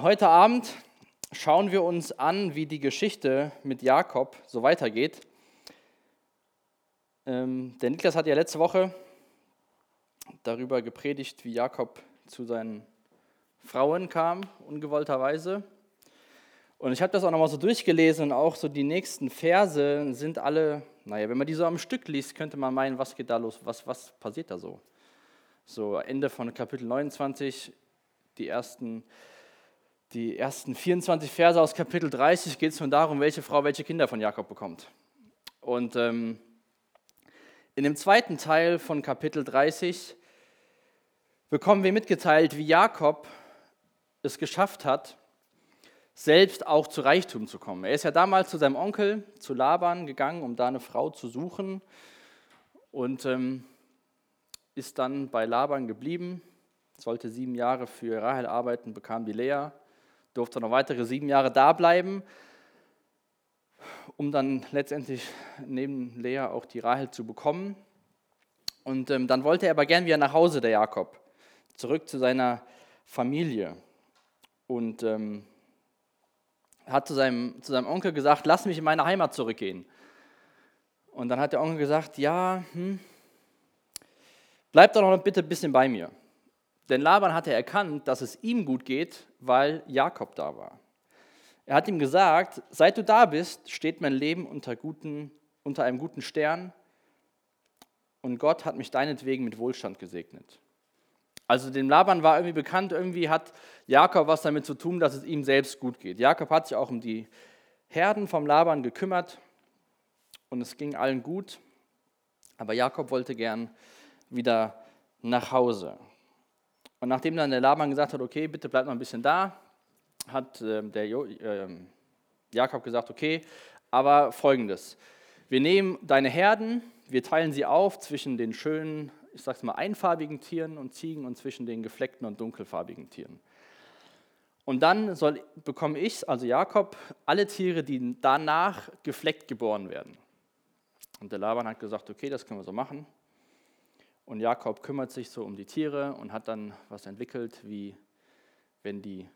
Heute Abend schauen wir uns an, wie die Geschichte mit Jakob so weitergeht. Ähm, der Niklas hat ja letzte Woche darüber gepredigt, wie Jakob zu seinen Frauen kam, ungewollterweise. Und ich habe das auch nochmal so durchgelesen und auch so die nächsten Verse sind alle, naja, wenn man die so am Stück liest, könnte man meinen, was geht da los, was, was passiert da so? So Ende von Kapitel 29, die ersten die ersten 24 Verse aus Kapitel 30 geht es nun darum, welche Frau welche Kinder von Jakob bekommt. Und ähm, in dem zweiten Teil von Kapitel 30 bekommen wir mitgeteilt, wie Jakob es geschafft hat, selbst auch zu Reichtum zu kommen. Er ist ja damals zu seinem Onkel, zu Laban, gegangen, um da eine Frau zu suchen und ähm, ist dann bei Laban geblieben, sollte sieben Jahre für Rahel arbeiten, bekam die Lea durfte noch weitere sieben Jahre da bleiben, um dann letztendlich neben Lea auch die Rahel zu bekommen. Und ähm, dann wollte er aber gern wieder nach Hause, der Jakob, zurück zu seiner Familie. Und ähm, hat zu seinem, zu seinem Onkel gesagt, lass mich in meine Heimat zurückgehen. Und dann hat der Onkel gesagt, ja, hm, bleib doch noch bitte ein bisschen bei mir. Denn Laban hatte erkannt, dass es ihm gut geht, weil Jakob da war. Er hat ihm gesagt, seit du da bist, steht mein Leben unter, guten, unter einem guten Stern und Gott hat mich deinetwegen mit Wohlstand gesegnet. Also dem Laban war irgendwie bekannt, irgendwie hat Jakob was damit zu tun, dass es ihm selbst gut geht. Jakob hat sich auch um die Herden vom Laban gekümmert und es ging allen gut, aber Jakob wollte gern wieder nach Hause. Und nachdem dann der Laban gesagt hat, okay, bitte bleib noch ein bisschen da, hat äh, der jo äh, Jakob gesagt, okay, aber folgendes. Wir nehmen deine Herden, wir teilen sie auf zwischen den schönen, ich sag's mal, einfarbigen Tieren und Ziegen und zwischen den gefleckten und dunkelfarbigen Tieren. Und dann soll, bekomme ich, also Jakob, alle Tiere, die danach gefleckt geboren werden. Und der Laban hat gesagt, okay, das können wir so machen. Und Jakob kümmert sich so um die Tiere und hat dann was entwickelt, wie wenn die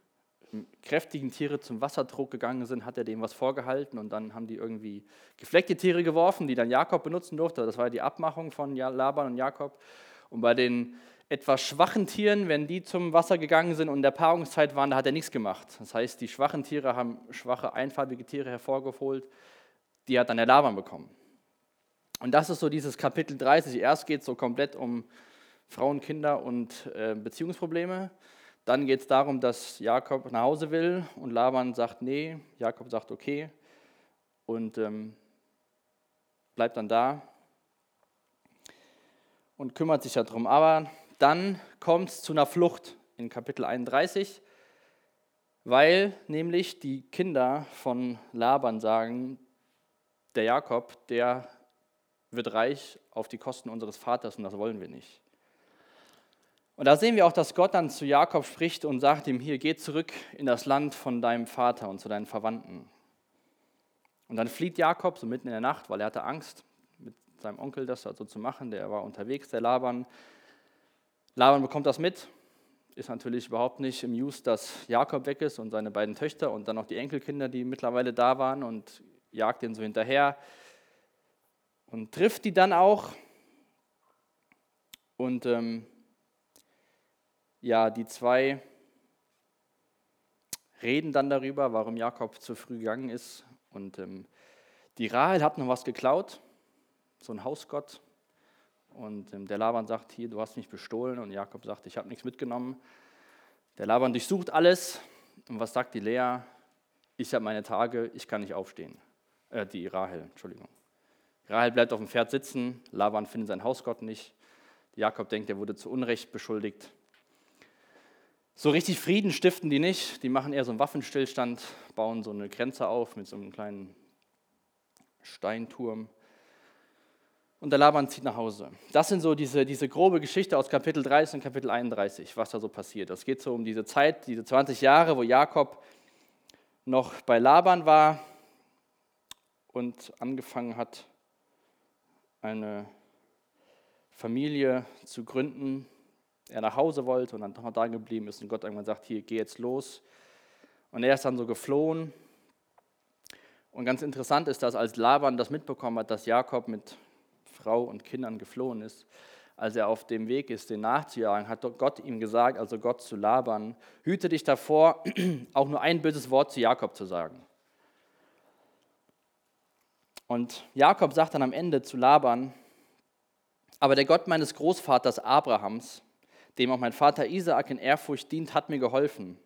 kräftigen Tiere zum Wasserdruck gegangen sind, hat er dem was vorgehalten und dann haben die irgendwie gefleckte Tiere geworfen, die dann Jakob benutzen durfte. Das war die Abmachung von Laban und Jakob. Und bei den etwas schwachen Tieren, wenn die zum Wasser gegangen sind und in der Paarungszeit waren, da hat er nichts gemacht. Das heißt, die schwachen Tiere haben schwache, einfarbige Tiere hervorgeholt, die hat dann der Laban bekommen. Und das ist so dieses Kapitel 30. Erst geht es so komplett um Frauen, Kinder und äh, Beziehungsprobleme. Dann geht es darum, dass Jakob nach Hause will und Laban sagt nee. Jakob sagt okay und ähm, bleibt dann da und kümmert sich darum. Aber dann kommt es zu einer Flucht in Kapitel 31, weil nämlich die Kinder von Laban sagen, der Jakob, der wird reich auf die Kosten unseres Vaters und das wollen wir nicht. Und da sehen wir auch, dass Gott dann zu Jakob spricht und sagt ihm, hier, geh zurück in das Land von deinem Vater und zu deinen Verwandten. Und dann flieht Jakob so mitten in der Nacht, weil er hatte Angst, mit seinem Onkel das also zu machen. Der war unterwegs, der Laban. Laban bekommt das mit, ist natürlich überhaupt nicht im Just, dass Jakob weg ist und seine beiden Töchter und dann noch die Enkelkinder, die mittlerweile da waren und jagt ihn so hinterher und trifft die dann auch. Und ähm, ja, die zwei reden dann darüber, warum Jakob zu früh gegangen ist. Und ähm, die Rahel hat noch was geklaut, so ein Hausgott. Und ähm, der Laban sagt, hier, du hast mich bestohlen. Und Jakob sagt, ich habe nichts mitgenommen. Der Laban durchsucht alles. Und was sagt die Lea? Ich habe meine Tage, ich kann nicht aufstehen. Äh, die Rahel, Entschuldigung. Rahel bleibt auf dem Pferd sitzen, Laban findet seinen Hausgott nicht. Jakob denkt, er wurde zu Unrecht beschuldigt. So richtig Frieden stiften die nicht, die machen eher so einen Waffenstillstand, bauen so eine Grenze auf mit so einem kleinen Steinturm. Und der Laban zieht nach Hause. Das sind so diese, diese grobe Geschichte aus Kapitel 30 und Kapitel 31, was da so passiert. Es geht so um diese Zeit, diese 20 Jahre, wo Jakob noch bei Laban war und angefangen hat, eine Familie zu gründen, er nach Hause wollte und dann nochmal da geblieben ist und Gott irgendwann sagt, hier, geh jetzt los, Und er ist dann so geflohen. Und ganz interessant ist, dass als Laban das mitbekommen hat, dass Jakob mit Frau und Kindern geflohen ist, als er auf dem Weg ist, den nachzujagen, hat Gott ihm gesagt, also Gott zu Laban, hüte dich davor, auch nur ein böses Wort zu Jakob zu sagen. Und Jakob sagt dann am Ende zu Laban, aber der Gott meines Großvaters Abrahams, dem auch mein Vater Isaak in Ehrfurcht dient, hat mir geholfen.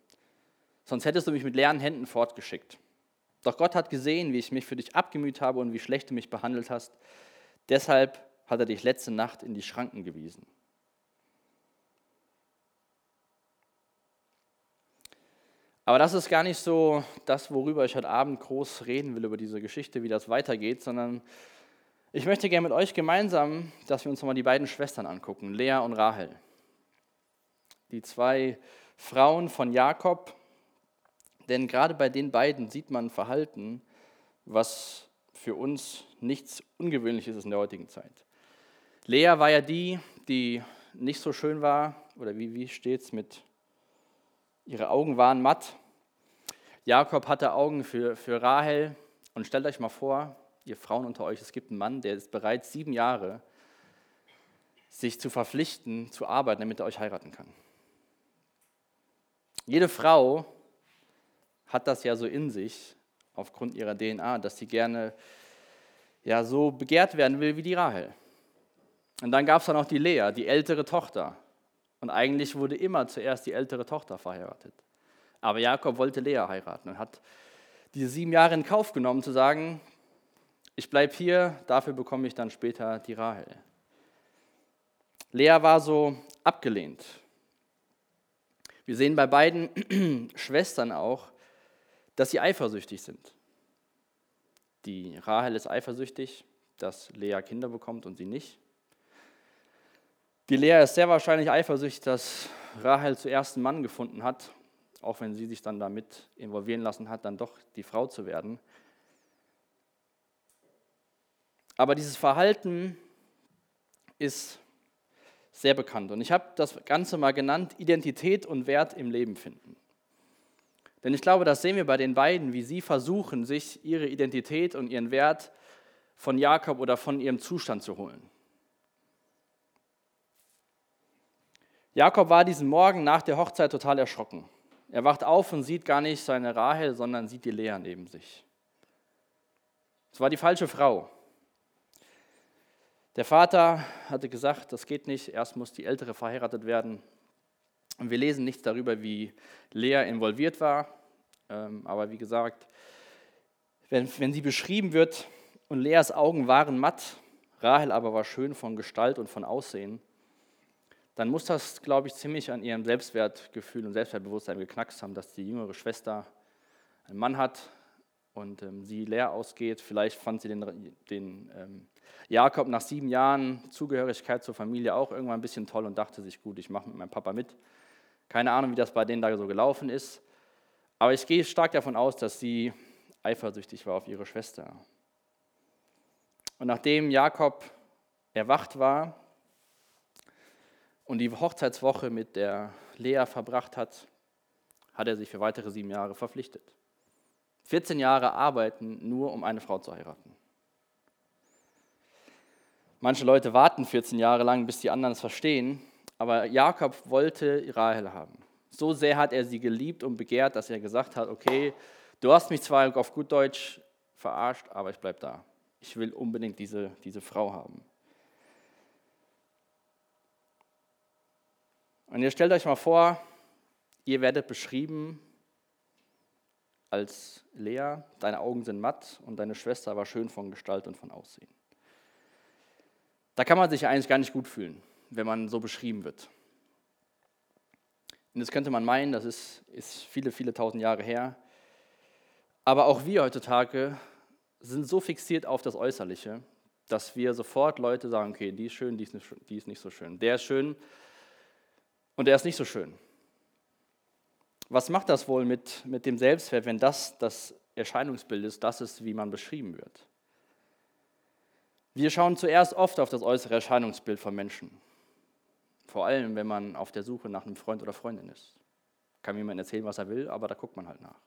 Sonst hättest du mich mit leeren Händen fortgeschickt. Doch Gott hat gesehen, wie ich mich für dich abgemüht habe und wie schlecht du mich behandelt hast. Deshalb hat er dich letzte Nacht in die Schranken gewiesen. Aber das ist gar nicht so das, worüber ich heute Abend groß reden will, über diese Geschichte, wie das weitergeht, sondern ich möchte gerne mit euch gemeinsam, dass wir uns nochmal die beiden Schwestern angucken, Lea und Rahel. Die zwei Frauen von Jakob, denn gerade bei den beiden sieht man Verhalten, was für uns nichts Ungewöhnliches ist in der heutigen Zeit. Lea war ja die, die nicht so schön war, oder wie, wie steht es mit, ihre Augen waren matt. Jakob hatte Augen für, für Rahel. Und stellt euch mal vor, ihr Frauen unter euch, es gibt einen Mann, der ist bereit, sieben Jahre sich zu verpflichten, zu arbeiten, damit er euch heiraten kann. Jede Frau hat das ja so in sich, aufgrund ihrer DNA, dass sie gerne ja, so begehrt werden will wie die Rahel. Und dann gab es dann auch die Lea, die ältere Tochter. Und eigentlich wurde immer zuerst die ältere Tochter verheiratet. Aber Jakob wollte Lea heiraten und hat diese sieben Jahre in Kauf genommen, zu sagen, ich bleibe hier, dafür bekomme ich dann später die Rahel. Lea war so abgelehnt. Wir sehen bei beiden Schwestern auch, dass sie eifersüchtig sind. Die Rahel ist eifersüchtig, dass Lea Kinder bekommt und sie nicht. Die Lea ist sehr wahrscheinlich eifersüchtig, dass Rahel zuerst einen Mann gefunden hat, auch wenn sie sich dann damit involvieren lassen hat, dann doch die Frau zu werden. Aber dieses Verhalten ist sehr bekannt. Und ich habe das Ganze mal genannt, Identität und Wert im Leben finden. Denn ich glaube, das sehen wir bei den beiden, wie sie versuchen, sich ihre Identität und ihren Wert von Jakob oder von ihrem Zustand zu holen. Jakob war diesen Morgen nach der Hochzeit total erschrocken. Er wacht auf und sieht gar nicht seine Rahel, sondern sieht die Lea neben sich. Es war die falsche Frau. Der Vater hatte gesagt, das geht nicht, erst muss die Ältere verheiratet werden. Und wir lesen nichts darüber, wie Lea involviert war. Ähm, aber wie gesagt, wenn, wenn sie beschrieben wird und Leas Augen waren matt, Rahel aber war schön von Gestalt und von Aussehen, dann muss das, glaube ich, ziemlich an ihrem Selbstwertgefühl und Selbstwertbewusstsein geknackst haben, dass die jüngere Schwester einen Mann hat und ähm, sie leer ausgeht. Vielleicht fand sie den, den ähm, Jakob nach sieben Jahren Zugehörigkeit zur Familie auch irgendwann ein bisschen toll und dachte sich, gut, ich mache mit meinem Papa mit. Keine Ahnung, wie das bei denen da so gelaufen ist. Aber ich gehe stark davon aus, dass sie eifersüchtig war auf ihre Schwester. Und nachdem Jakob erwacht war, und die Hochzeitswoche mit der Lea verbracht hat, hat er sich für weitere sieben Jahre verpflichtet. 14 Jahre arbeiten, nur um eine Frau zu heiraten. Manche Leute warten 14 Jahre lang, bis die anderen es verstehen, aber Jakob wollte Rahel haben. So sehr hat er sie geliebt und begehrt, dass er gesagt hat, okay, du hast mich zwar auf gut Deutsch verarscht, aber ich bleibe da. Ich will unbedingt diese, diese Frau haben. Und ihr stellt euch mal vor, ihr werdet beschrieben als Lea, deine Augen sind matt und deine Schwester war schön von Gestalt und von Aussehen. Da kann man sich eigentlich gar nicht gut fühlen, wenn man so beschrieben wird. Und das könnte man meinen, das ist, ist viele, viele tausend Jahre her. Aber auch wir heutzutage sind so fixiert auf das Äußerliche, dass wir sofort Leute sagen, okay, die ist schön, die ist nicht, die ist nicht so schön. Der ist schön, und er ist nicht so schön. Was macht das wohl mit, mit dem Selbstwert, wenn das das Erscheinungsbild ist, das ist, wie man beschrieben wird? Wir schauen zuerst oft auf das äußere Erscheinungsbild von Menschen. Vor allem, wenn man auf der Suche nach einem Freund oder Freundin ist. Kann jemand erzählen, was er will, aber da guckt man halt nach.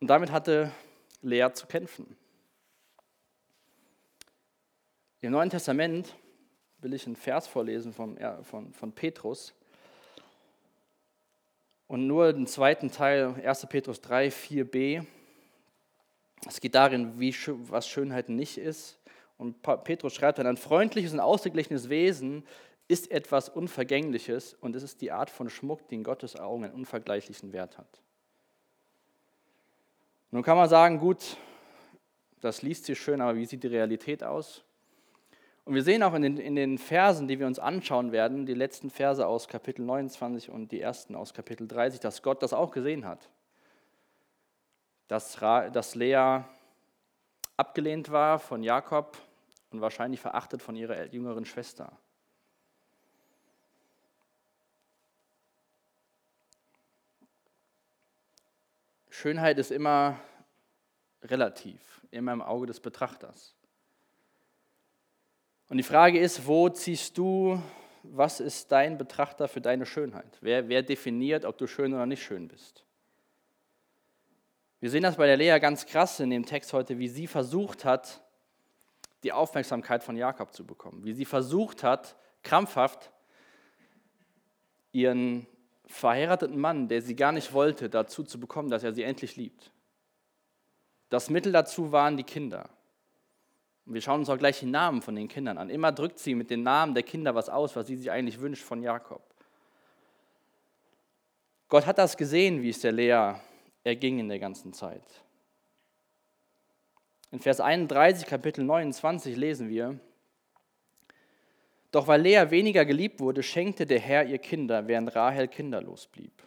Und damit hatte Lea zu kämpfen. Im Neuen Testament will ich einen Vers vorlesen von, von, von Petrus. Und nur den zweiten Teil, 1. Petrus 3, 4b. Es geht darin, wie, was Schönheit nicht ist. Und Petrus schreibt dann, ein freundliches und ausgeglichenes Wesen ist etwas Unvergängliches und es ist die Art von Schmuck, die in Gottes Augen einen unvergleichlichen Wert hat. Nun kann man sagen, gut, das liest sich schön, aber wie sieht die Realität aus? Und wir sehen auch in den, in den Versen, die wir uns anschauen werden, die letzten Verse aus Kapitel 29 und die ersten aus Kapitel 30, dass Gott das auch gesehen hat. Dass, dass Lea abgelehnt war von Jakob und wahrscheinlich verachtet von ihrer jüngeren Schwester. Schönheit ist immer relativ, immer im Auge des Betrachters. Und die Frage ist, wo ziehst du, was ist dein Betrachter für deine Schönheit? Wer, wer definiert, ob du schön oder nicht schön bist? Wir sehen das bei der Lea ganz krass in dem Text heute, wie sie versucht hat, die Aufmerksamkeit von Jakob zu bekommen. Wie sie versucht hat, krampfhaft ihren verheirateten Mann, der sie gar nicht wollte, dazu zu bekommen, dass er sie endlich liebt. Das Mittel dazu waren die Kinder. Wir schauen uns auch gleich die Namen von den Kindern an. Immer drückt sie mit den Namen der Kinder was aus, was sie sich eigentlich wünscht von Jakob. Gott hat das gesehen, wie es der Lea erging in der ganzen Zeit. In Vers 31, Kapitel 29 lesen wir, Doch weil Lea weniger geliebt wurde, schenkte der Herr ihr Kinder, während Rahel kinderlos blieb.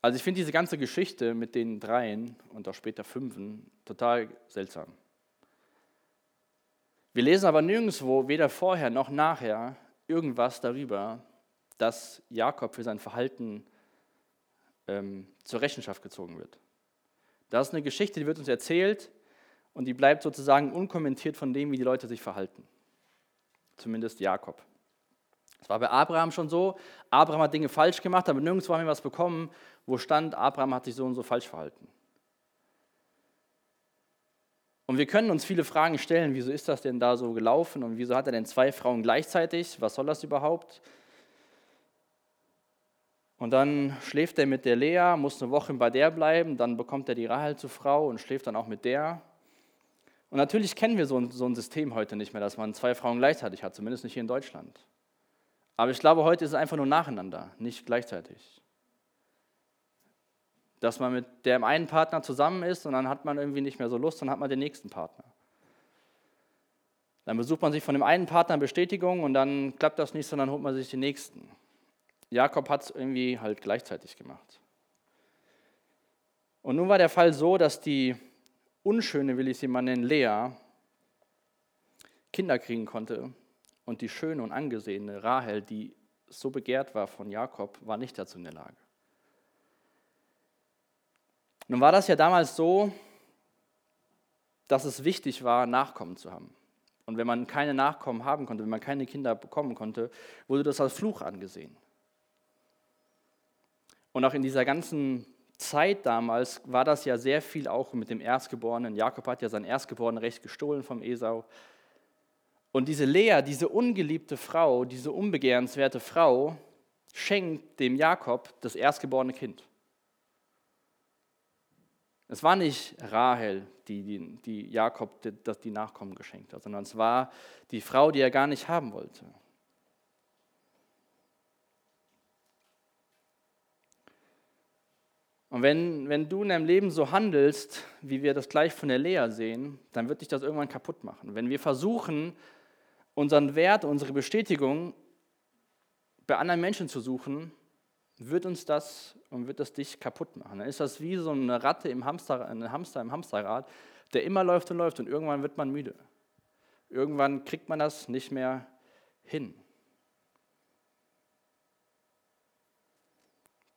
Also ich finde diese ganze Geschichte mit den dreien und auch später fünfen total seltsam. Wir lesen aber nirgendwo, weder vorher noch nachher, irgendwas darüber, dass Jakob für sein Verhalten ähm, zur Rechenschaft gezogen wird. Das ist eine Geschichte, die wird uns erzählt und die bleibt sozusagen unkommentiert von dem, wie die Leute sich verhalten. Zumindest Jakob. Es war bei Abraham schon so, Abraham hat Dinge falsch gemacht, aber nirgendwo haben wir was bekommen, wo stand, Abraham hat sich so und so falsch verhalten. Und wir können uns viele Fragen stellen, wieso ist das denn da so gelaufen und wieso hat er denn zwei Frauen gleichzeitig? Was soll das überhaupt? Und dann schläft er mit der Lea, muss eine Woche bei der bleiben, dann bekommt er die Rahel zur Frau und schläft dann auch mit der. Und natürlich kennen wir so ein, so ein System heute nicht mehr, dass man zwei Frauen gleichzeitig hat, zumindest nicht hier in Deutschland. Aber ich glaube, heute ist es einfach nur nacheinander, nicht gleichzeitig. Dass man mit dem einen Partner zusammen ist und dann hat man irgendwie nicht mehr so Lust, dann hat man den nächsten Partner. Dann besucht man sich von dem einen Partner Bestätigung und dann klappt das nicht, sondern holt man sich den nächsten. Jakob hat es irgendwie halt gleichzeitig gemacht. Und nun war der Fall so, dass die unschöne, will ich sie mal nennen, Lea, Kinder kriegen konnte und die schöne und angesehene Rahel, die so begehrt war von Jakob, war nicht dazu in der Lage. Nun war das ja damals so, dass es wichtig war, Nachkommen zu haben. Und wenn man keine Nachkommen haben konnte, wenn man keine Kinder bekommen konnte, wurde das als Fluch angesehen. Und auch in dieser ganzen Zeit damals war das ja sehr viel auch mit dem Erstgeborenen. Jakob hat ja sein Erstgeborenen Recht gestohlen vom Esau. Und diese Lea, diese ungeliebte Frau, diese unbegehrenswerte Frau, schenkt dem Jakob das erstgeborene Kind. Es war nicht Rahel, die, die, die Jakob die, die Nachkommen geschenkt hat, sondern es war die Frau, die er gar nicht haben wollte. Und wenn, wenn du in deinem Leben so handelst, wie wir das gleich von der Lea sehen, dann wird dich das irgendwann kaputt machen. Wenn wir versuchen, unseren Wert, unsere Bestätigung bei anderen Menschen zu suchen, wird uns das und wird das dich kaputt machen. Dann ist das wie so eine Ratte im Hamster, ein Hamster im Hamsterrad, der immer läuft und läuft und irgendwann wird man müde. Irgendwann kriegt man das nicht mehr hin.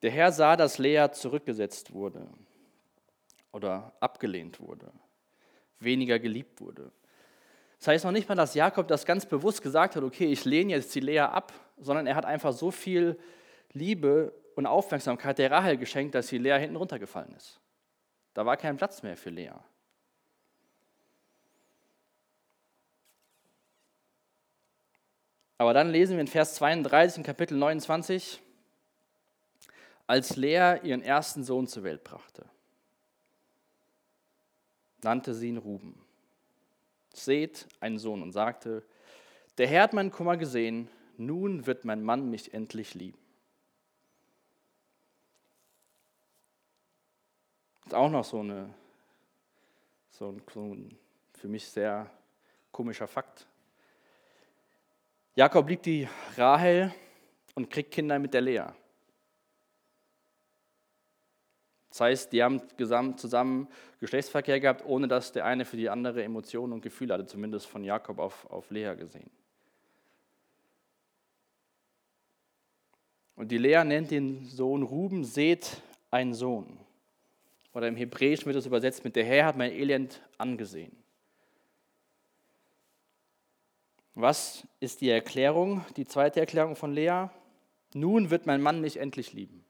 Der Herr sah, dass Lea zurückgesetzt wurde oder abgelehnt wurde, weniger geliebt wurde. Das heißt noch nicht mal, dass Jakob das ganz bewusst gesagt hat, okay, ich lehne jetzt die Lea ab, sondern er hat einfach so viel Liebe und Aufmerksamkeit der Rahel geschenkt, dass sie Lea hinten runtergefallen ist. Da war kein Platz mehr für Lea. Aber dann lesen wir in Vers 32 in Kapitel 29, als Lea ihren ersten Sohn zur Welt brachte, nannte sie ihn Ruben. Seht, einen Sohn, und sagte, der Herr hat meinen Kummer gesehen, nun wird mein Mann mich endlich lieben. Das ist auch noch so, eine, so ein, so ein für mich sehr komischer Fakt. Jakob liebt die Rahel und kriegt Kinder mit der Lea. Das heißt, die haben zusammen Geschlechtsverkehr gehabt, ohne dass der eine für die andere Emotionen und Gefühle hatte, zumindest von Jakob auf, auf Lea gesehen. Und die Lea nennt den Sohn Ruben, seht ein Sohn. Oder im Hebräischen wird es übersetzt mit, der Herr hat mein Elend angesehen. Was ist die Erklärung, die zweite Erklärung von Lea? Nun wird mein Mann mich endlich lieben.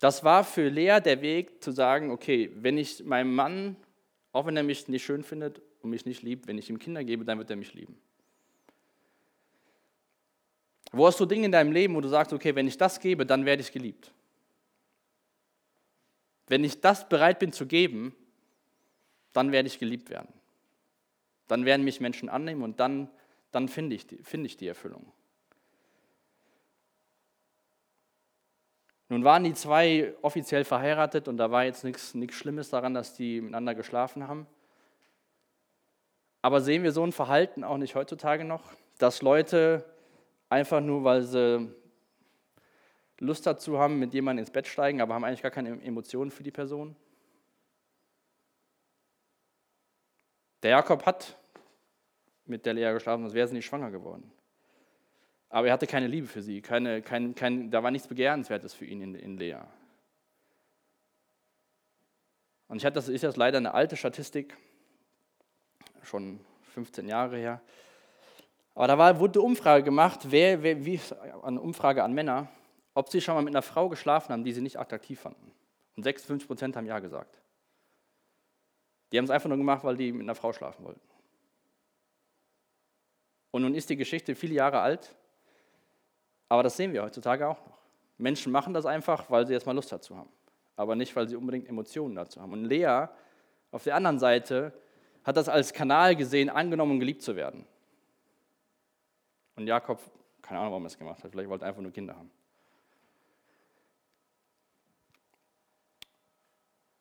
Das war für Lea der Weg zu sagen, okay, wenn ich meinem Mann, auch wenn er mich nicht schön findet und mich nicht liebt, wenn ich ihm Kinder gebe, dann wird er mich lieben. Wo hast du Dinge in deinem Leben, wo du sagst, okay, wenn ich das gebe, dann werde ich geliebt? Wenn ich das bereit bin zu geben, dann werde ich geliebt werden. Dann werden mich Menschen annehmen und dann, dann finde ich, find ich die Erfüllung. Nun waren die zwei offiziell verheiratet und da war jetzt nichts Schlimmes daran, dass die miteinander geschlafen haben. Aber sehen wir so ein Verhalten auch nicht heutzutage noch, dass Leute einfach nur, weil sie Lust dazu haben, mit jemandem ins Bett steigen, aber haben eigentlich gar keine Emotionen für die Person? Der Jakob hat mit der Lea geschlafen, sonst wäre sie nicht schwanger geworden. Aber er hatte keine Liebe für sie, keine, kein, kein, da war nichts Begehrenswertes für ihn in, in Lea. Und ich hatte, das ist jetzt leider eine alte Statistik, schon 15 Jahre her. Aber da war, wurde eine Umfrage gemacht, wer, wer, wie, eine Umfrage an Männer, ob sie schon mal mit einer Frau geschlafen haben, die sie nicht attraktiv fanden. Und 56 Prozent haben Ja gesagt. Die haben es einfach nur gemacht, weil die mit einer Frau schlafen wollten. Und nun ist die Geschichte viele Jahre alt, aber das sehen wir heutzutage auch noch. Menschen machen das einfach, weil sie jetzt mal Lust dazu haben, aber nicht, weil sie unbedingt Emotionen dazu haben. Und Lea auf der anderen Seite hat das als Kanal gesehen, angenommen und geliebt zu werden. Und Jakob, keine Ahnung, warum er es gemacht hat, vielleicht wollte er einfach nur Kinder haben.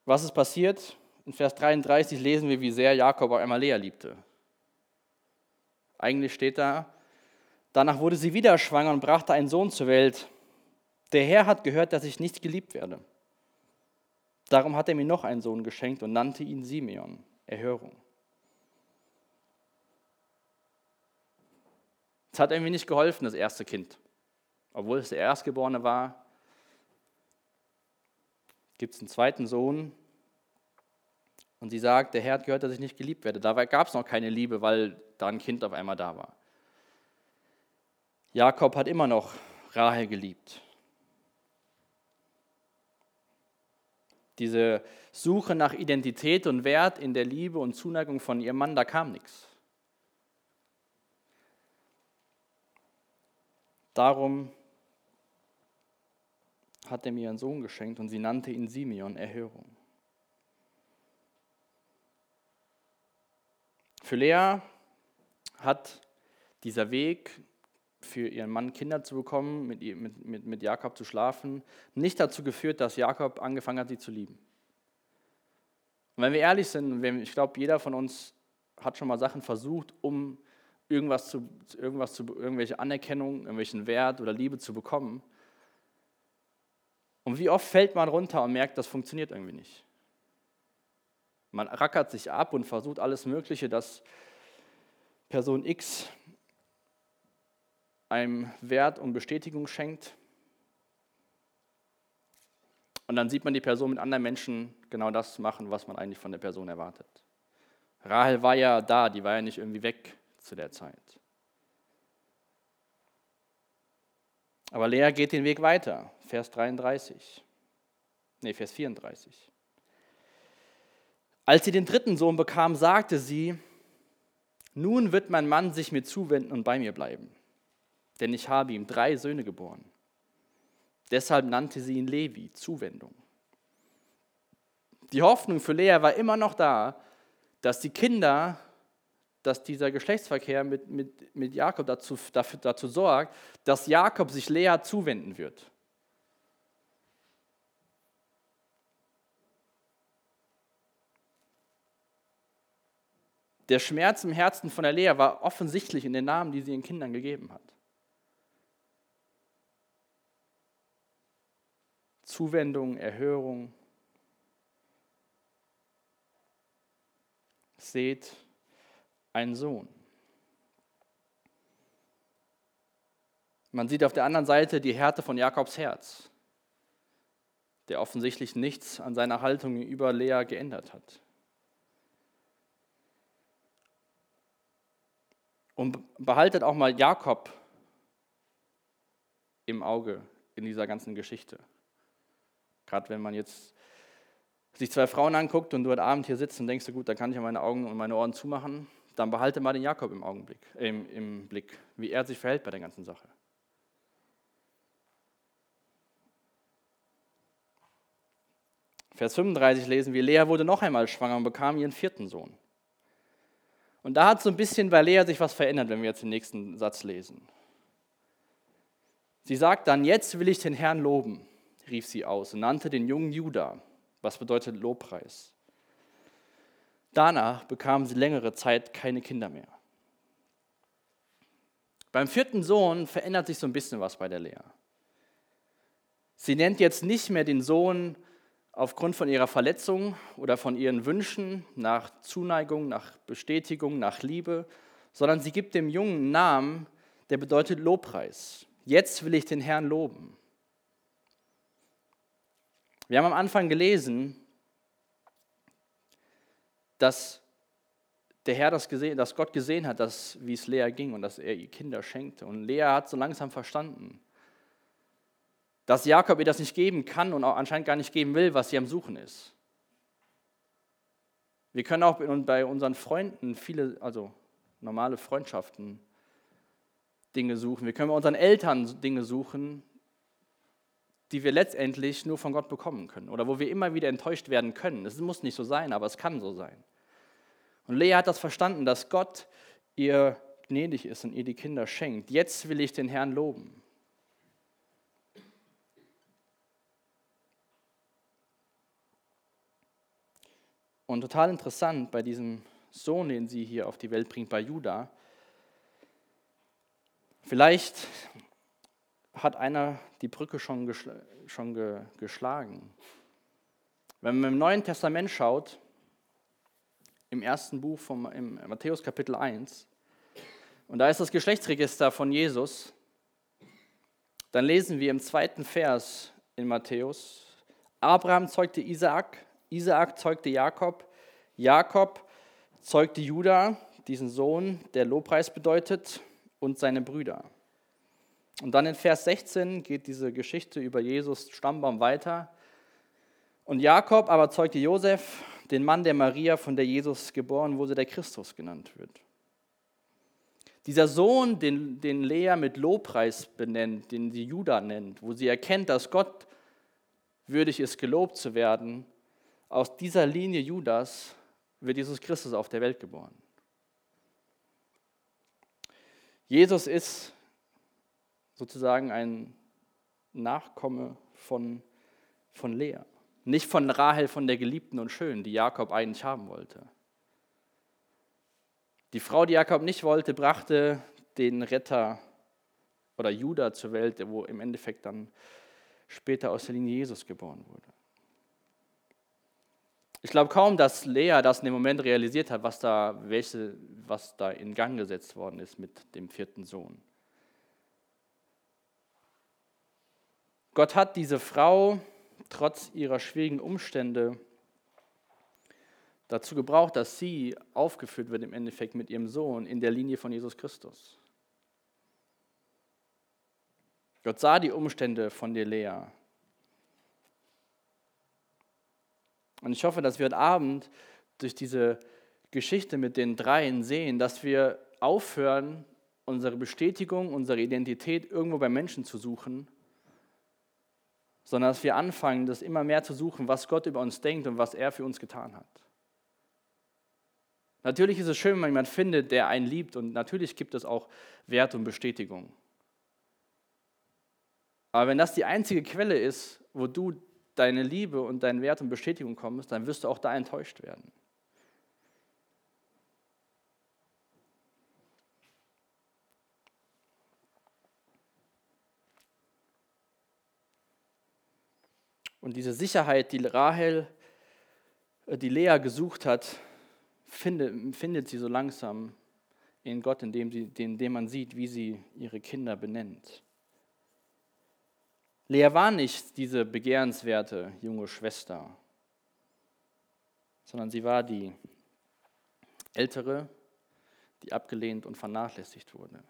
Was ist passiert? In Vers 33 lesen wir, wie sehr Jakob auch einmal Lea liebte. Eigentlich steht da, danach wurde sie wieder schwanger und brachte einen Sohn zur Welt. Der Herr hat gehört, dass ich nicht geliebt werde. Darum hat er mir noch einen Sohn geschenkt und nannte ihn Simeon, Erhörung. Es hat irgendwie nicht geholfen, das erste Kind. Obwohl es der Erstgeborene war, gibt es einen zweiten Sohn, und sie sagt, der Herr hat gehört, dass ich nicht geliebt werde. Dabei gab es noch keine Liebe, weil da ein Kind auf einmal da war. Jakob hat immer noch Rahel geliebt. Diese Suche nach Identität und Wert in der Liebe und Zuneigung von ihrem Mann, da kam nichts. Darum hat er mir einen Sohn geschenkt und sie nannte ihn Simeon, Erhörung. Für Lea hat dieser Weg, für ihren Mann Kinder zu bekommen, mit, mit, mit, mit Jakob zu schlafen, nicht dazu geführt, dass Jakob angefangen hat, sie zu lieben. Und wenn wir ehrlich sind, ich glaube, jeder von uns hat schon mal Sachen versucht, um irgendwas zu, irgendwas zu, irgendwelche Anerkennung, irgendwelchen Wert oder Liebe zu bekommen. Und wie oft fällt man runter und merkt, das funktioniert irgendwie nicht. Man rackert sich ab und versucht alles Mögliche, dass Person X einem Wert und Bestätigung schenkt. Und dann sieht man die Person mit anderen Menschen genau das machen, was man eigentlich von der Person erwartet. Rahel war ja da, die war ja nicht irgendwie weg zu der Zeit. Aber Lea geht den Weg weiter. Vers 33. Nee, Vers 34. Als sie den dritten Sohn bekam, sagte sie, nun wird mein Mann sich mir zuwenden und bei mir bleiben, denn ich habe ihm drei Söhne geboren. Deshalb nannte sie ihn Levi, Zuwendung. Die Hoffnung für Lea war immer noch da, dass die Kinder, dass dieser Geschlechtsverkehr mit, mit, mit Jakob dazu, dafür, dazu sorgt, dass Jakob sich Lea zuwenden wird. Der Schmerz im Herzen von der Lea war offensichtlich in den Namen, die sie ihren Kindern gegeben hat. Zuwendung, Erhörung. Seht einen Sohn. Man sieht auf der anderen Seite die Härte von Jakobs Herz, der offensichtlich nichts an seiner Haltung über Lea geändert hat. Und behaltet auch mal Jakob im Auge in dieser ganzen Geschichte. Gerade wenn man jetzt sich zwei Frauen anguckt und du heute Abend hier sitzt und denkst, gut, dann kann ich ja meine Augen und meine Ohren zumachen, dann behalte mal den Jakob im Augenblick, im, im Blick, wie er sich verhält bei der ganzen Sache. Vers 35 lesen wir, Lea wurde noch einmal schwanger und bekam ihren vierten Sohn. Und da hat so ein bisschen bei Lea sich was verändert, wenn wir jetzt den nächsten Satz lesen. Sie sagt dann, jetzt will ich den Herrn loben, rief sie aus und nannte den jungen Judah, was bedeutet Lobpreis. Danach bekam sie längere Zeit keine Kinder mehr. Beim vierten Sohn verändert sich so ein bisschen was bei der Lea. Sie nennt jetzt nicht mehr den Sohn aufgrund von ihrer Verletzung oder von ihren Wünschen nach Zuneigung, nach Bestätigung, nach Liebe, sondern sie gibt dem Jungen einen Namen, der bedeutet Lobpreis. Jetzt will ich den Herrn loben. Wir haben am Anfang gelesen, dass der Herr das gesehen, dass Gott gesehen hat, dass, wie es Lea ging und dass er ihr Kinder schenkte. Und Lea hat so langsam verstanden, dass Jakob ihr das nicht geben kann und auch anscheinend gar nicht geben will, was sie am Suchen ist. Wir können auch bei unseren Freunden viele, also normale Freundschaften, Dinge suchen. Wir können bei unseren Eltern Dinge suchen, die wir letztendlich nur von Gott bekommen können oder wo wir immer wieder enttäuscht werden können. Es muss nicht so sein, aber es kann so sein. Und Lea hat das verstanden, dass Gott ihr gnädig ist und ihr die Kinder schenkt. Jetzt will ich den Herrn loben. Und total interessant bei diesem Sohn, den sie hier auf die Welt bringt, bei Judah. Vielleicht hat einer die Brücke schon, geschl schon ge geschlagen. Wenn man im Neuen Testament schaut, im ersten Buch im Matthäus Kapitel 1, und da ist das Geschlechtsregister von Jesus, dann lesen wir im zweiten Vers in Matthäus, Abraham zeugte Isaak, Isaak zeugte Jakob, Jakob zeugte Judah, diesen Sohn, der Lobpreis bedeutet, und seine Brüder. Und dann in Vers 16 geht diese Geschichte über Jesus Stammbaum weiter. Und Jakob aber zeugte Josef, den Mann der Maria, von der Jesus geboren wurde, der Christus genannt wird. Dieser Sohn, den, den Lea mit Lobpreis benennt, den sie Judah nennt, wo sie erkennt, dass Gott würdig ist, gelobt zu werden, aus dieser Linie Judas wird Jesus Christus auf der Welt geboren. Jesus ist sozusagen ein Nachkomme von, von Lea. Nicht von Rahel, von der Geliebten und Schönen, die Jakob eigentlich haben wollte. Die Frau, die Jakob nicht wollte, brachte den Retter oder Judah zur Welt, wo im Endeffekt dann später aus der Linie Jesus geboren wurde. Ich glaube kaum, dass Lea das in dem Moment realisiert hat, was da, welche, was da in Gang gesetzt worden ist mit dem vierten Sohn. Gott hat diese Frau trotz ihrer schwierigen Umstände dazu gebraucht, dass sie aufgeführt wird im Endeffekt mit ihrem Sohn in der Linie von Jesus Christus. Gott sah die Umstände von dir, Lea. Und ich hoffe, dass wir heute Abend durch diese Geschichte mit den dreien sehen, dass wir aufhören, unsere Bestätigung, unsere Identität irgendwo bei Menschen zu suchen, sondern dass wir anfangen, das immer mehr zu suchen, was Gott über uns denkt und was er für uns getan hat. Natürlich ist es schön, wenn man jemanden findet, der einen liebt und natürlich gibt es auch Wert und Bestätigung. Aber wenn das die einzige Quelle ist, wo du deine Liebe und deinen Wert und Bestätigung kommst, dann wirst du auch da enttäuscht werden. Und diese Sicherheit, die Rahel, äh, die Lea gesucht hat, findet, findet sie so langsam in Gott, indem, sie, indem man sieht, wie sie ihre Kinder benennt. Lea war nicht diese begehrenswerte junge Schwester, sondern sie war die ältere, die abgelehnt und vernachlässigt wurde.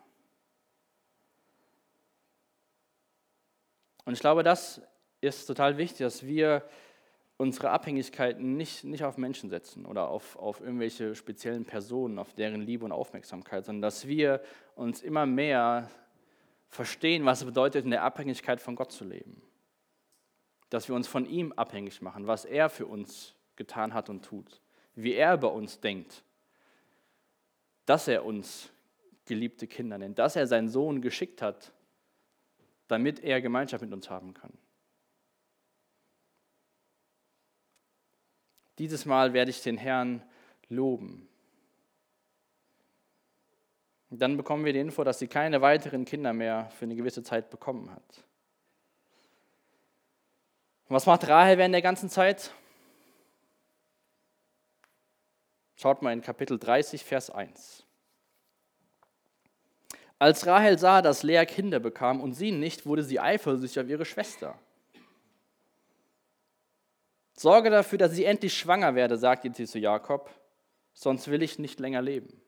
Und ich glaube, das ist total wichtig, dass wir unsere Abhängigkeiten nicht, nicht auf Menschen setzen oder auf, auf irgendwelche speziellen Personen, auf deren Liebe und Aufmerksamkeit, sondern dass wir uns immer mehr verstehen, was es bedeutet, in der Abhängigkeit von Gott zu leben. Dass wir uns von ihm abhängig machen, was er für uns getan hat und tut, wie er über uns denkt, dass er uns geliebte Kinder nennt, dass er seinen Sohn geschickt hat, damit er Gemeinschaft mit uns haben kann. Dieses Mal werde ich den Herrn loben. Dann bekommen wir die Info, dass sie keine weiteren Kinder mehr für eine gewisse Zeit bekommen hat. Und was macht Rahel während der ganzen Zeit? Schaut mal in Kapitel 30, Vers 1. Als Rahel sah, dass Lea Kinder bekam und sie nicht, wurde sie eifersüchtig auf ihre Schwester. Sorge dafür, dass sie endlich schwanger werde, sagte sie zu Jakob, sonst will ich nicht länger leben.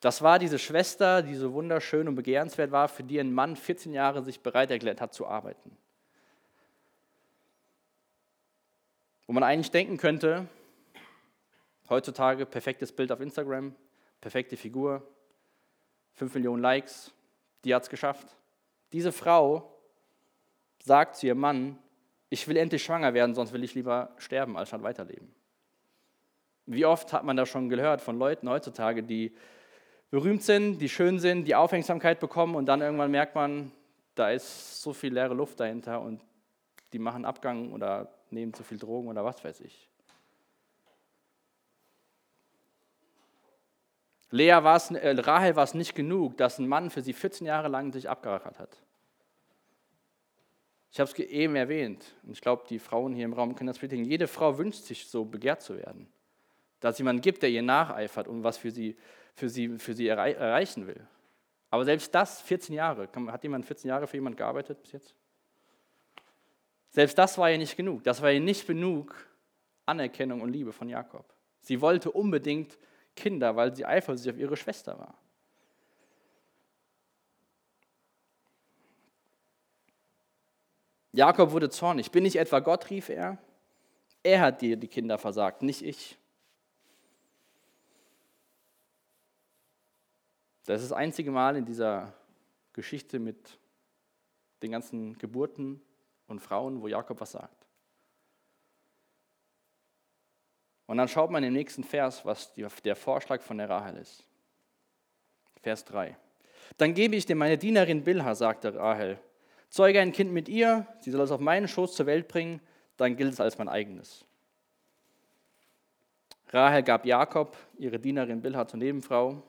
Das war diese Schwester, die so wunderschön und begehrenswert war, für die ein Mann 14 Jahre sich bereit erklärt hat zu arbeiten. Wo man eigentlich denken könnte, heutzutage perfektes Bild auf Instagram, perfekte Figur, 5 Millionen Likes, die hat es geschafft. Diese Frau sagt zu ihrem Mann, ich will endlich schwanger werden, sonst will ich lieber sterben, als statt weiterleben. Wie oft hat man das schon gehört von Leuten heutzutage, die berühmt sind, die schön sind, die Aufmerksamkeit bekommen und dann irgendwann merkt man, da ist so viel leere Luft dahinter und die machen Abgang oder nehmen zu viel Drogen oder was weiß ich. Lea war's, äh, Rahel war es nicht genug, dass ein Mann für sie 14 Jahre lang sich abgerackert hat. Ich habe es eben erwähnt, und ich glaube, die Frauen hier im Raum können das bestätigen. Jede Frau wünscht sich so begehrt zu werden. Dass es jemanden gibt, der ihr nacheifert und was für sie für sie, für sie erreichen will. Aber selbst das, 14 Jahre, hat jemand 14 Jahre für jemand gearbeitet bis jetzt? Selbst das war ihr nicht genug. Das war ihr nicht genug Anerkennung und Liebe von Jakob. Sie wollte unbedingt Kinder, weil sie eifersüchtig auf ihre Schwester war. Jakob wurde zornig. Bin ich etwa Gott, rief er. Er hat dir die Kinder versagt, nicht ich. Das ist das einzige Mal in dieser Geschichte mit den ganzen Geburten und Frauen, wo Jakob was sagt. Und dann schaut man im nächsten Vers, was der Vorschlag von der Rahel ist. Vers 3. Dann gebe ich dir meine Dienerin Bilha, sagte Rahel. Zeuge ein Kind mit ihr, sie soll es auf meinen Schoß zur Welt bringen, dann gilt es als mein eigenes. Rahel gab Jakob ihre Dienerin Bilha zur Nebenfrau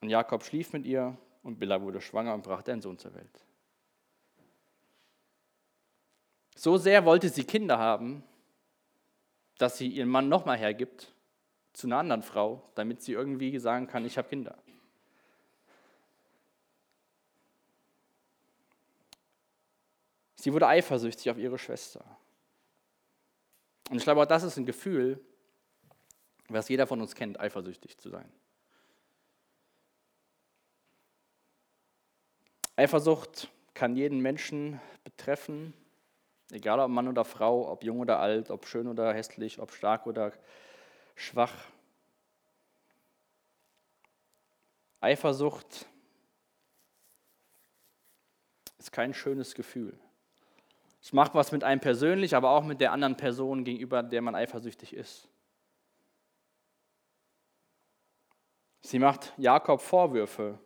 und Jakob schlief mit ihr und Billa wurde schwanger und brachte einen Sohn zur Welt. So sehr wollte sie Kinder haben, dass sie ihren Mann nochmal hergibt zu einer anderen Frau, damit sie irgendwie sagen kann, ich habe Kinder. Sie wurde eifersüchtig auf ihre Schwester. Und ich glaube, auch das ist ein Gefühl, was jeder von uns kennt, eifersüchtig zu sein. Eifersucht kann jeden Menschen betreffen, egal ob Mann oder Frau, ob jung oder alt, ob schön oder hässlich, ob stark oder schwach. Eifersucht ist kein schönes Gefühl. Es macht was mit einem persönlich, aber auch mit der anderen Person, gegenüber der man eifersüchtig ist. Sie macht Jakob Vorwürfe.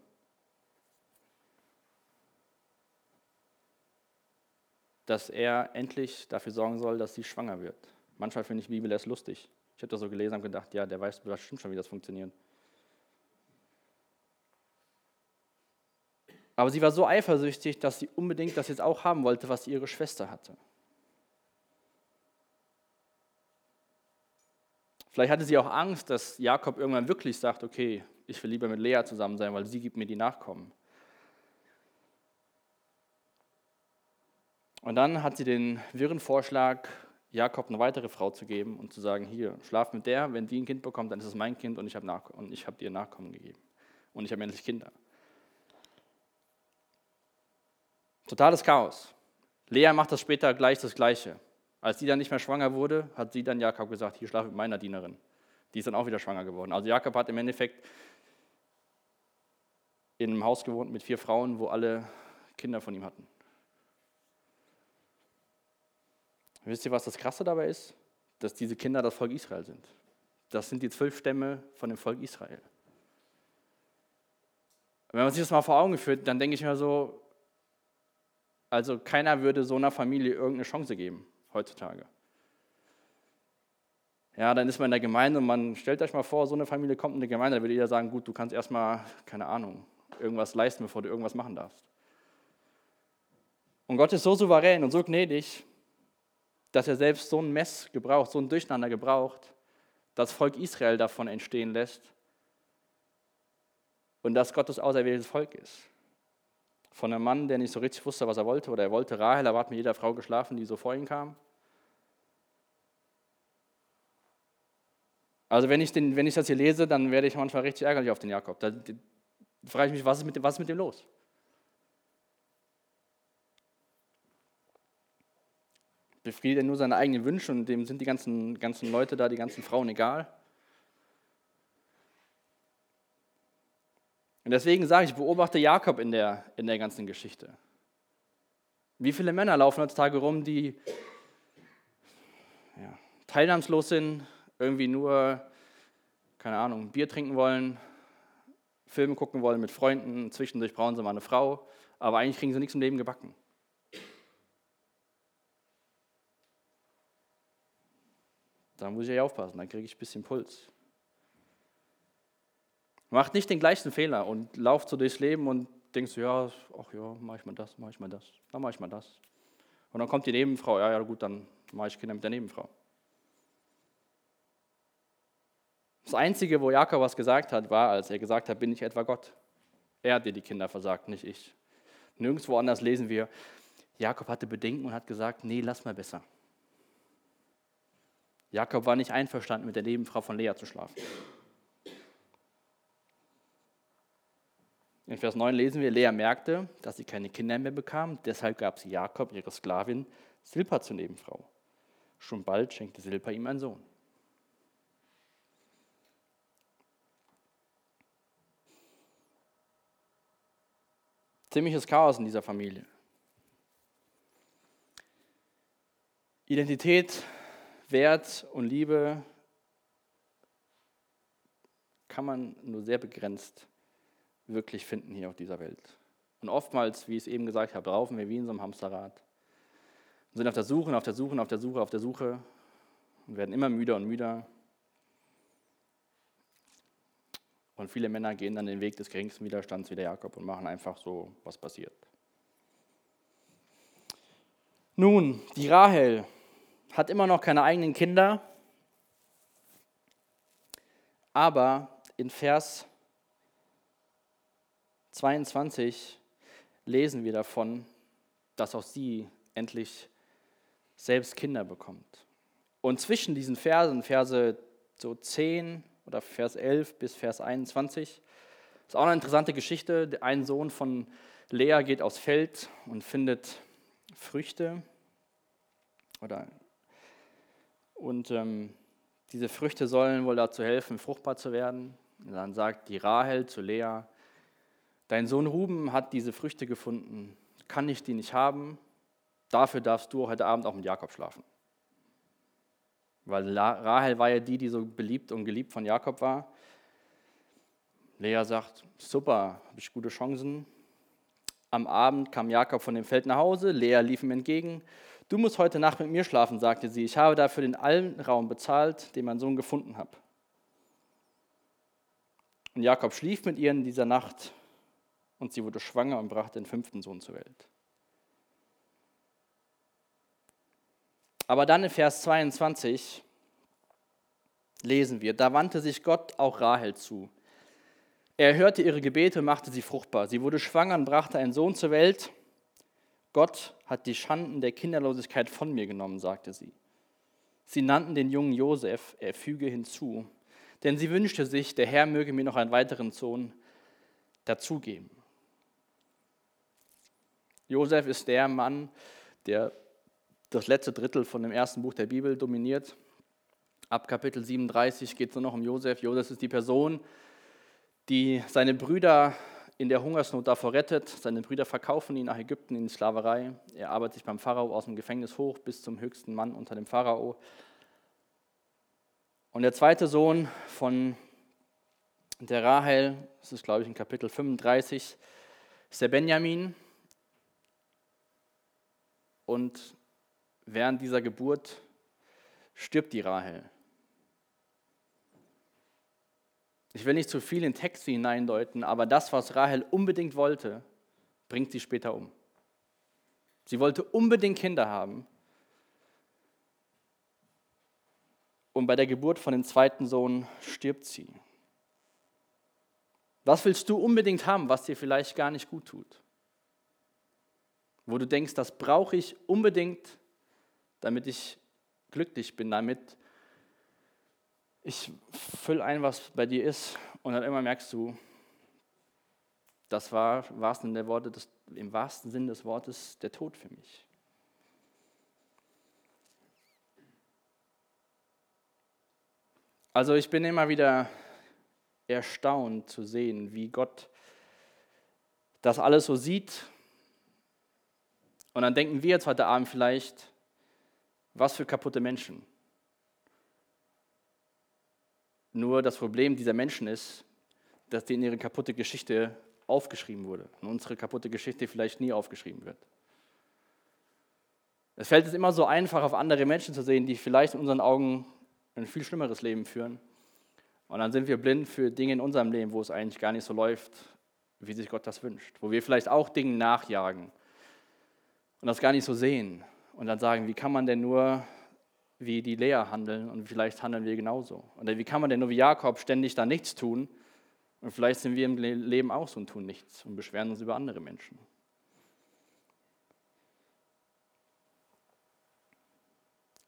dass er endlich dafür sorgen soll, dass sie schwanger wird. Manchmal finde ich Bibel erst lustig. Ich habe das so gelesen und gedacht, ja, der weiß bestimmt schon, wie das funktioniert. Aber sie war so eifersüchtig, dass sie unbedingt das jetzt auch haben wollte, was ihre Schwester hatte. Vielleicht hatte sie auch Angst, dass Jakob irgendwann wirklich sagt, okay, ich will lieber mit Lea zusammen sein, weil sie gibt mir die Nachkommen. Und dann hat sie den wirren Vorschlag, Jakob eine weitere Frau zu geben und zu sagen, hier, schlaf mit der, wenn die ein Kind bekommt, dann ist es mein Kind und ich habe hab dir Nachkommen gegeben. Und ich habe endlich Kinder. Totales Chaos. Lea macht das später gleich das Gleiche. Als sie dann nicht mehr schwanger wurde, hat sie dann Jakob gesagt, hier schlaf mit meiner Dienerin. Die ist dann auch wieder schwanger geworden. Also Jakob hat im Endeffekt in einem Haus gewohnt mit vier Frauen, wo alle Kinder von ihm hatten. Wisst ihr, was das Krasse dabei ist? Dass diese Kinder das Volk Israel sind. Das sind die zwölf Stämme von dem Volk Israel. Wenn man sich das mal vor Augen führt, dann denke ich mir so, also keiner würde so einer Familie irgendeine Chance geben heutzutage. Ja, dann ist man in der Gemeinde und man stellt euch mal vor, so eine Familie kommt in die Gemeinde, da würde jeder sagen, gut, du kannst erstmal, keine Ahnung, irgendwas leisten, bevor du irgendwas machen darfst. Und Gott ist so souverän und so gnädig, dass er selbst so ein Mess gebraucht, so ein Durcheinander gebraucht, das Volk Israel davon entstehen lässt und dass Gottes auserwähltes Volk ist. Von einem Mann, der nicht so richtig wusste, was er wollte, oder er wollte Rahel, er hat mit jeder Frau geschlafen, die so vor ihm kam. Also wenn ich, den, wenn ich das hier lese, dann werde ich manchmal richtig ärgerlich auf den Jakob. Da, da frage ich mich, was ist, mit, was ist mit dem los? Befriedigt er nur seine eigenen Wünsche und dem sind die ganzen, ganzen Leute da, die ganzen Frauen egal? Und deswegen sage ich, beobachte Jakob in der, in der ganzen Geschichte. Wie viele Männer laufen heutzutage rum, die ja, teilnahmslos sind, irgendwie nur, keine Ahnung, Bier trinken wollen, Filme gucken wollen mit Freunden, zwischendurch brauchen sie mal eine Frau, aber eigentlich kriegen sie nichts im Leben gebacken. Da muss ich ja aufpassen, dann kriege ich ein bisschen Puls. Macht nicht den gleichen Fehler und lauft so durchs Leben und denkst ja, ach ja, mach ich mal das, mach ich mal das, dann mach ich mal das. Und dann kommt die Nebenfrau, ja, ja, gut, dann mache ich Kinder mit der Nebenfrau. Das Einzige, wo Jakob was gesagt hat, war, als er gesagt hat, bin ich etwa Gott. Er hat dir die Kinder versagt, nicht ich. Nirgendwo anders lesen wir, Jakob hatte Bedenken und hat gesagt, nee, lass mal besser. Jakob war nicht einverstanden, mit der Nebenfrau von Lea zu schlafen. In Vers 9 lesen wir, Lea merkte, dass sie keine Kinder mehr bekam, deshalb gab sie Jakob, ihre Sklavin, Silpa zur Nebenfrau. Schon bald schenkte Silpa ihm einen Sohn. Ziemliches Chaos in dieser Familie. Identität Wert und Liebe kann man nur sehr begrenzt wirklich finden hier auf dieser Welt. Und oftmals, wie ich es eben gesagt habe, laufen wir wie in so einem Hamsterrad und sind auf der Suche, auf der Suche, auf der Suche, auf der Suche und werden immer müder und müder. Und viele Männer gehen dann den Weg des geringsten Widerstands wie der Jakob und machen einfach so, was passiert. Nun, die Rahel, hat immer noch keine eigenen Kinder, aber in Vers 22 lesen wir davon, dass auch sie endlich selbst Kinder bekommt. Und zwischen diesen Versen, Verse so 10 oder Vers 11 bis Vers 21, ist auch eine interessante Geschichte. Ein Sohn von Lea geht aufs Feld und findet Früchte oder und ähm, diese Früchte sollen wohl dazu helfen, fruchtbar zu werden. Und dann sagt die Rahel zu Lea, dein Sohn Ruben hat diese Früchte gefunden, kann ich die nicht haben? Dafür darfst du heute Abend auch mit Jakob schlafen. Weil Rahel war ja die, die so beliebt und geliebt von Jakob war. Lea sagt, super, habe ich gute Chancen. Am Abend kam Jakob von dem Feld nach Hause, Lea lief ihm entgegen. Du musst heute Nacht mit mir schlafen, sagte sie. Ich habe dafür den Allenraum bezahlt, den mein Sohn gefunden hat. Und Jakob schlief mit ihr in dieser Nacht und sie wurde schwanger und brachte den fünften Sohn zur Welt. Aber dann in Vers 22 lesen wir, da wandte sich Gott auch Rahel zu. Er hörte ihre Gebete und machte sie fruchtbar. Sie wurde schwanger und brachte einen Sohn zur Welt. Gott hat die Schanden der Kinderlosigkeit von mir genommen, sagte sie. Sie nannten den jungen Josef, er füge hinzu, denn sie wünschte sich, der Herr möge mir noch einen weiteren Sohn dazugeben. Josef ist der Mann, der das letzte Drittel von dem ersten Buch der Bibel dominiert. Ab Kapitel 37 geht es nur noch um Josef. Josef ist die Person, die seine Brüder in der Hungersnot davor rettet. Seine Brüder verkaufen ihn nach Ägypten in die Sklaverei. Er arbeitet sich beim Pharao aus dem Gefängnis hoch bis zum höchsten Mann unter dem Pharao. Und der zweite Sohn von der Rahel, das ist glaube ich in Kapitel 35, ist der Benjamin. Und während dieser Geburt stirbt die Rahel. Ich will nicht zu viel in Texte hineindeuten, aber das, was Rahel unbedingt wollte, bringt sie später um. Sie wollte unbedingt Kinder haben. Und bei der Geburt von dem zweiten Sohn stirbt sie. Was willst du unbedingt haben, was dir vielleicht gar nicht gut tut? Wo du denkst, das brauche ich unbedingt, damit ich glücklich bin, damit ich fülle ein, was bei dir ist, und dann immer merkst du, das war im wahrsten der Worte des, im wahrsten Sinne des Wortes der Tod für mich. Also ich bin immer wieder erstaunt zu sehen, wie Gott das alles so sieht. Und dann denken wir jetzt heute Abend vielleicht, was für kaputte Menschen. Nur das Problem dieser Menschen ist, dass denen ihre kaputte Geschichte aufgeschrieben wurde und unsere kaputte Geschichte vielleicht nie aufgeschrieben wird. Es fällt uns immer so einfach, auf andere Menschen zu sehen, die vielleicht in unseren Augen ein viel schlimmeres Leben führen. Und dann sind wir blind für Dinge in unserem Leben, wo es eigentlich gar nicht so läuft, wie sich Gott das wünscht. Wo wir vielleicht auch Dingen nachjagen und das gar nicht so sehen. Und dann sagen, wie kann man denn nur wie die Lea handeln und vielleicht handeln wir genauso. Oder wie kann man denn nur wie Jakob ständig da nichts tun und vielleicht sind wir im Leben auch so und tun nichts und beschweren uns über andere Menschen.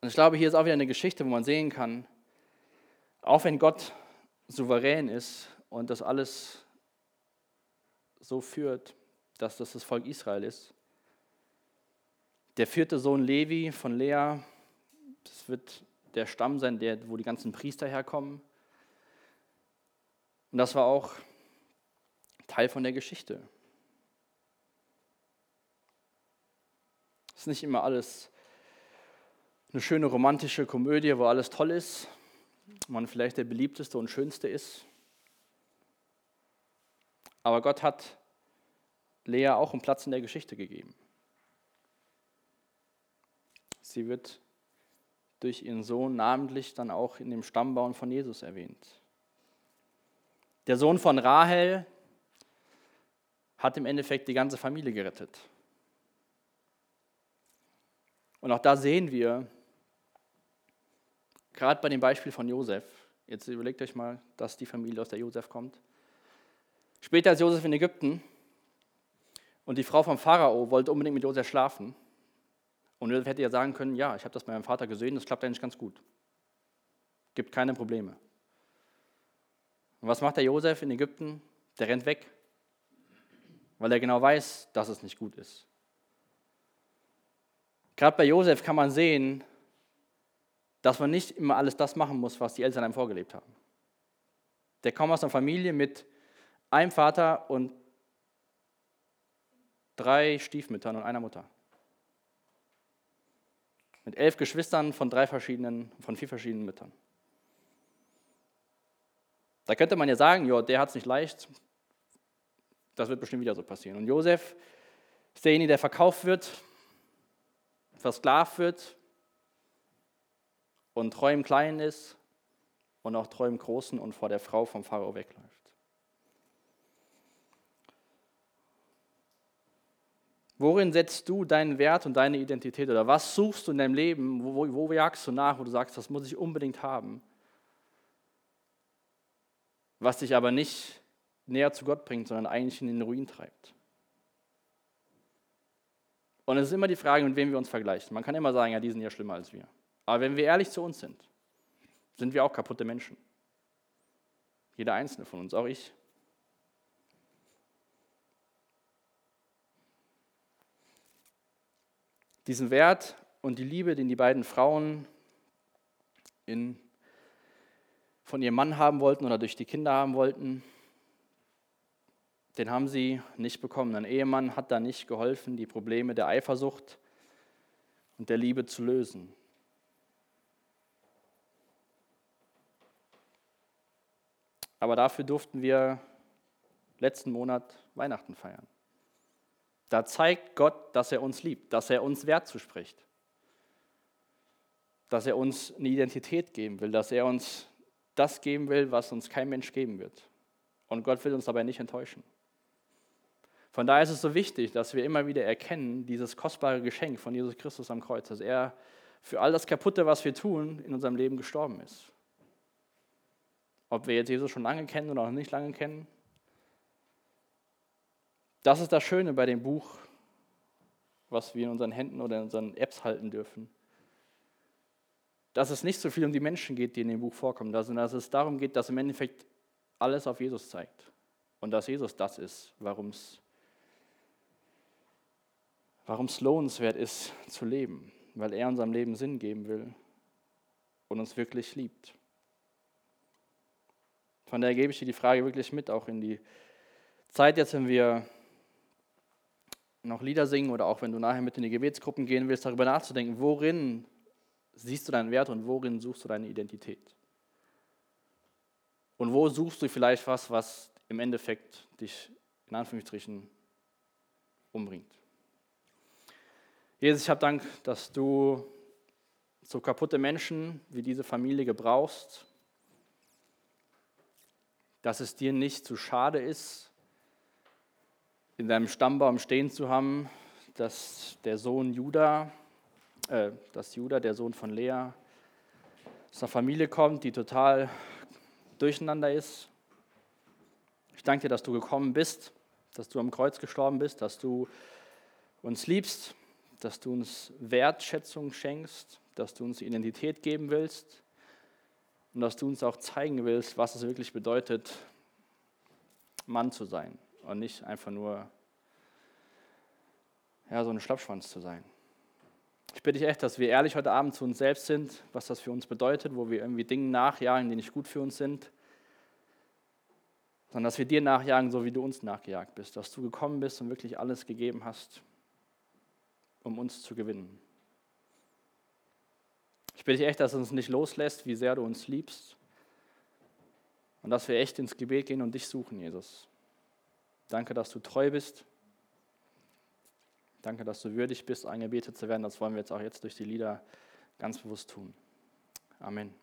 Und ich glaube, hier ist auch wieder eine Geschichte, wo man sehen kann, auch wenn Gott souverän ist und das alles so führt, dass das das Volk Israel ist. Der vierte Sohn Levi von Lea das wird der Stamm sein, der, wo die ganzen Priester herkommen. Und das war auch Teil von der Geschichte. Es ist nicht immer alles eine schöne romantische Komödie, wo alles toll ist, man vielleicht der beliebteste und schönste ist. Aber Gott hat Lea auch einen Platz in der Geschichte gegeben. Sie wird durch ihren Sohn namentlich dann auch in dem Stammbaum von Jesus erwähnt. Der Sohn von Rahel hat im Endeffekt die ganze Familie gerettet. Und auch da sehen wir, gerade bei dem Beispiel von Josef, jetzt überlegt euch mal, dass die Familie aus der Josef kommt. Später ist Josef in Ägypten und die Frau vom Pharao wollte unbedingt mit Josef schlafen. Und Josef hätte ja sagen können, ja, ich habe das bei meinem Vater gesehen, das klappt eigentlich ganz gut. Gibt keine Probleme. Und was macht der Josef in Ägypten? Der rennt weg. weil er genau weiß, dass es nicht gut ist. Gerade bei Josef kann man sehen, dass man nicht immer alles das machen muss, was die Eltern einem vorgelebt haben. Der kommt aus einer Familie mit einem Vater und drei Stiefmüttern und einer Mutter. Mit elf Geschwistern von drei verschiedenen, von vier verschiedenen Müttern. Da könnte man ja sagen, ja, der hat es nicht leicht. Das wird bestimmt wieder so passieren. Und Josef ist derjenige, der verkauft wird, versklavt wird und treu im Kleinen ist und auch treu im Großen und vor der Frau vom Pharao wegläuft. Worin setzt du deinen Wert und deine Identität oder was suchst du in deinem Leben? Wo, wo, wo jagst du nach, wo du sagst, das muss ich unbedingt haben? Was dich aber nicht näher zu Gott bringt, sondern eigentlich in den Ruin treibt. Und es ist immer die Frage, mit wem wir uns vergleichen. Man kann immer sagen, ja, die sind ja schlimmer als wir. Aber wenn wir ehrlich zu uns sind, sind wir auch kaputte Menschen. Jeder einzelne von uns, auch ich. Diesen Wert und die Liebe, den die beiden Frauen in, von ihrem Mann haben wollten oder durch die Kinder haben wollten, den haben sie nicht bekommen. Ein Ehemann hat da nicht geholfen, die Probleme der Eifersucht und der Liebe zu lösen. Aber dafür durften wir letzten Monat Weihnachten feiern. Da zeigt Gott, dass er uns liebt, dass er uns Wert zuspricht, dass er uns eine Identität geben will, dass er uns das geben will, was uns kein Mensch geben wird. Und Gott will uns dabei nicht enttäuschen. Von daher ist es so wichtig, dass wir immer wieder erkennen, dieses kostbare Geschenk von Jesus Christus am Kreuz, dass er für all das Kaputte, was wir tun, in unserem Leben gestorben ist. Ob wir jetzt Jesus schon lange kennen oder auch nicht lange kennen. Das ist das Schöne bei dem Buch, was wir in unseren Händen oder in unseren Apps halten dürfen. Dass es nicht so viel um die Menschen geht, die in dem Buch vorkommen, sondern dass es darum geht, dass im Endeffekt alles auf Jesus zeigt. Und dass Jesus das ist, warum es lohnenswert ist zu leben, weil er unserem Leben Sinn geben will und uns wirklich liebt. Von daher gebe ich dir die Frage wirklich mit, auch in die Zeit jetzt, wenn wir noch Lieder singen oder auch wenn du nachher mit in die Gebetsgruppen gehen willst, darüber nachzudenken, worin siehst du deinen Wert und worin suchst du deine Identität? Und wo suchst du vielleicht was, was im Endeffekt dich in Anführungsstrichen umbringt? Jesus, ich habe Dank, dass du so kaputte Menschen wie diese Familie gebrauchst dass es dir nicht zu schade ist, in deinem Stammbaum stehen zu haben, dass der Sohn Judah, äh, dass Judah, der Sohn von Lea, aus einer Familie kommt, die total durcheinander ist. Ich danke dir, dass du gekommen bist, dass du am Kreuz gestorben bist, dass du uns liebst, dass du uns Wertschätzung schenkst, dass du uns Identität geben willst und dass du uns auch zeigen willst, was es wirklich bedeutet, Mann zu sein und nicht einfach nur ja, so ein Schlappschwanz zu sein. Ich bitte dich echt, dass wir ehrlich heute Abend zu uns selbst sind, was das für uns bedeutet, wo wir irgendwie Dinge nachjagen, die nicht gut für uns sind, sondern dass wir dir nachjagen, so wie du uns nachgejagt bist, dass du gekommen bist und wirklich alles gegeben hast, um uns zu gewinnen. Ich bitte dich echt, dass du uns nicht loslässt, wie sehr du uns liebst. Und dass wir echt ins Gebet gehen und dich suchen, Jesus. Danke, dass du treu bist. Danke, dass du würdig bist, angebetet zu werden. Das wollen wir jetzt auch jetzt durch die Lieder ganz bewusst tun. Amen.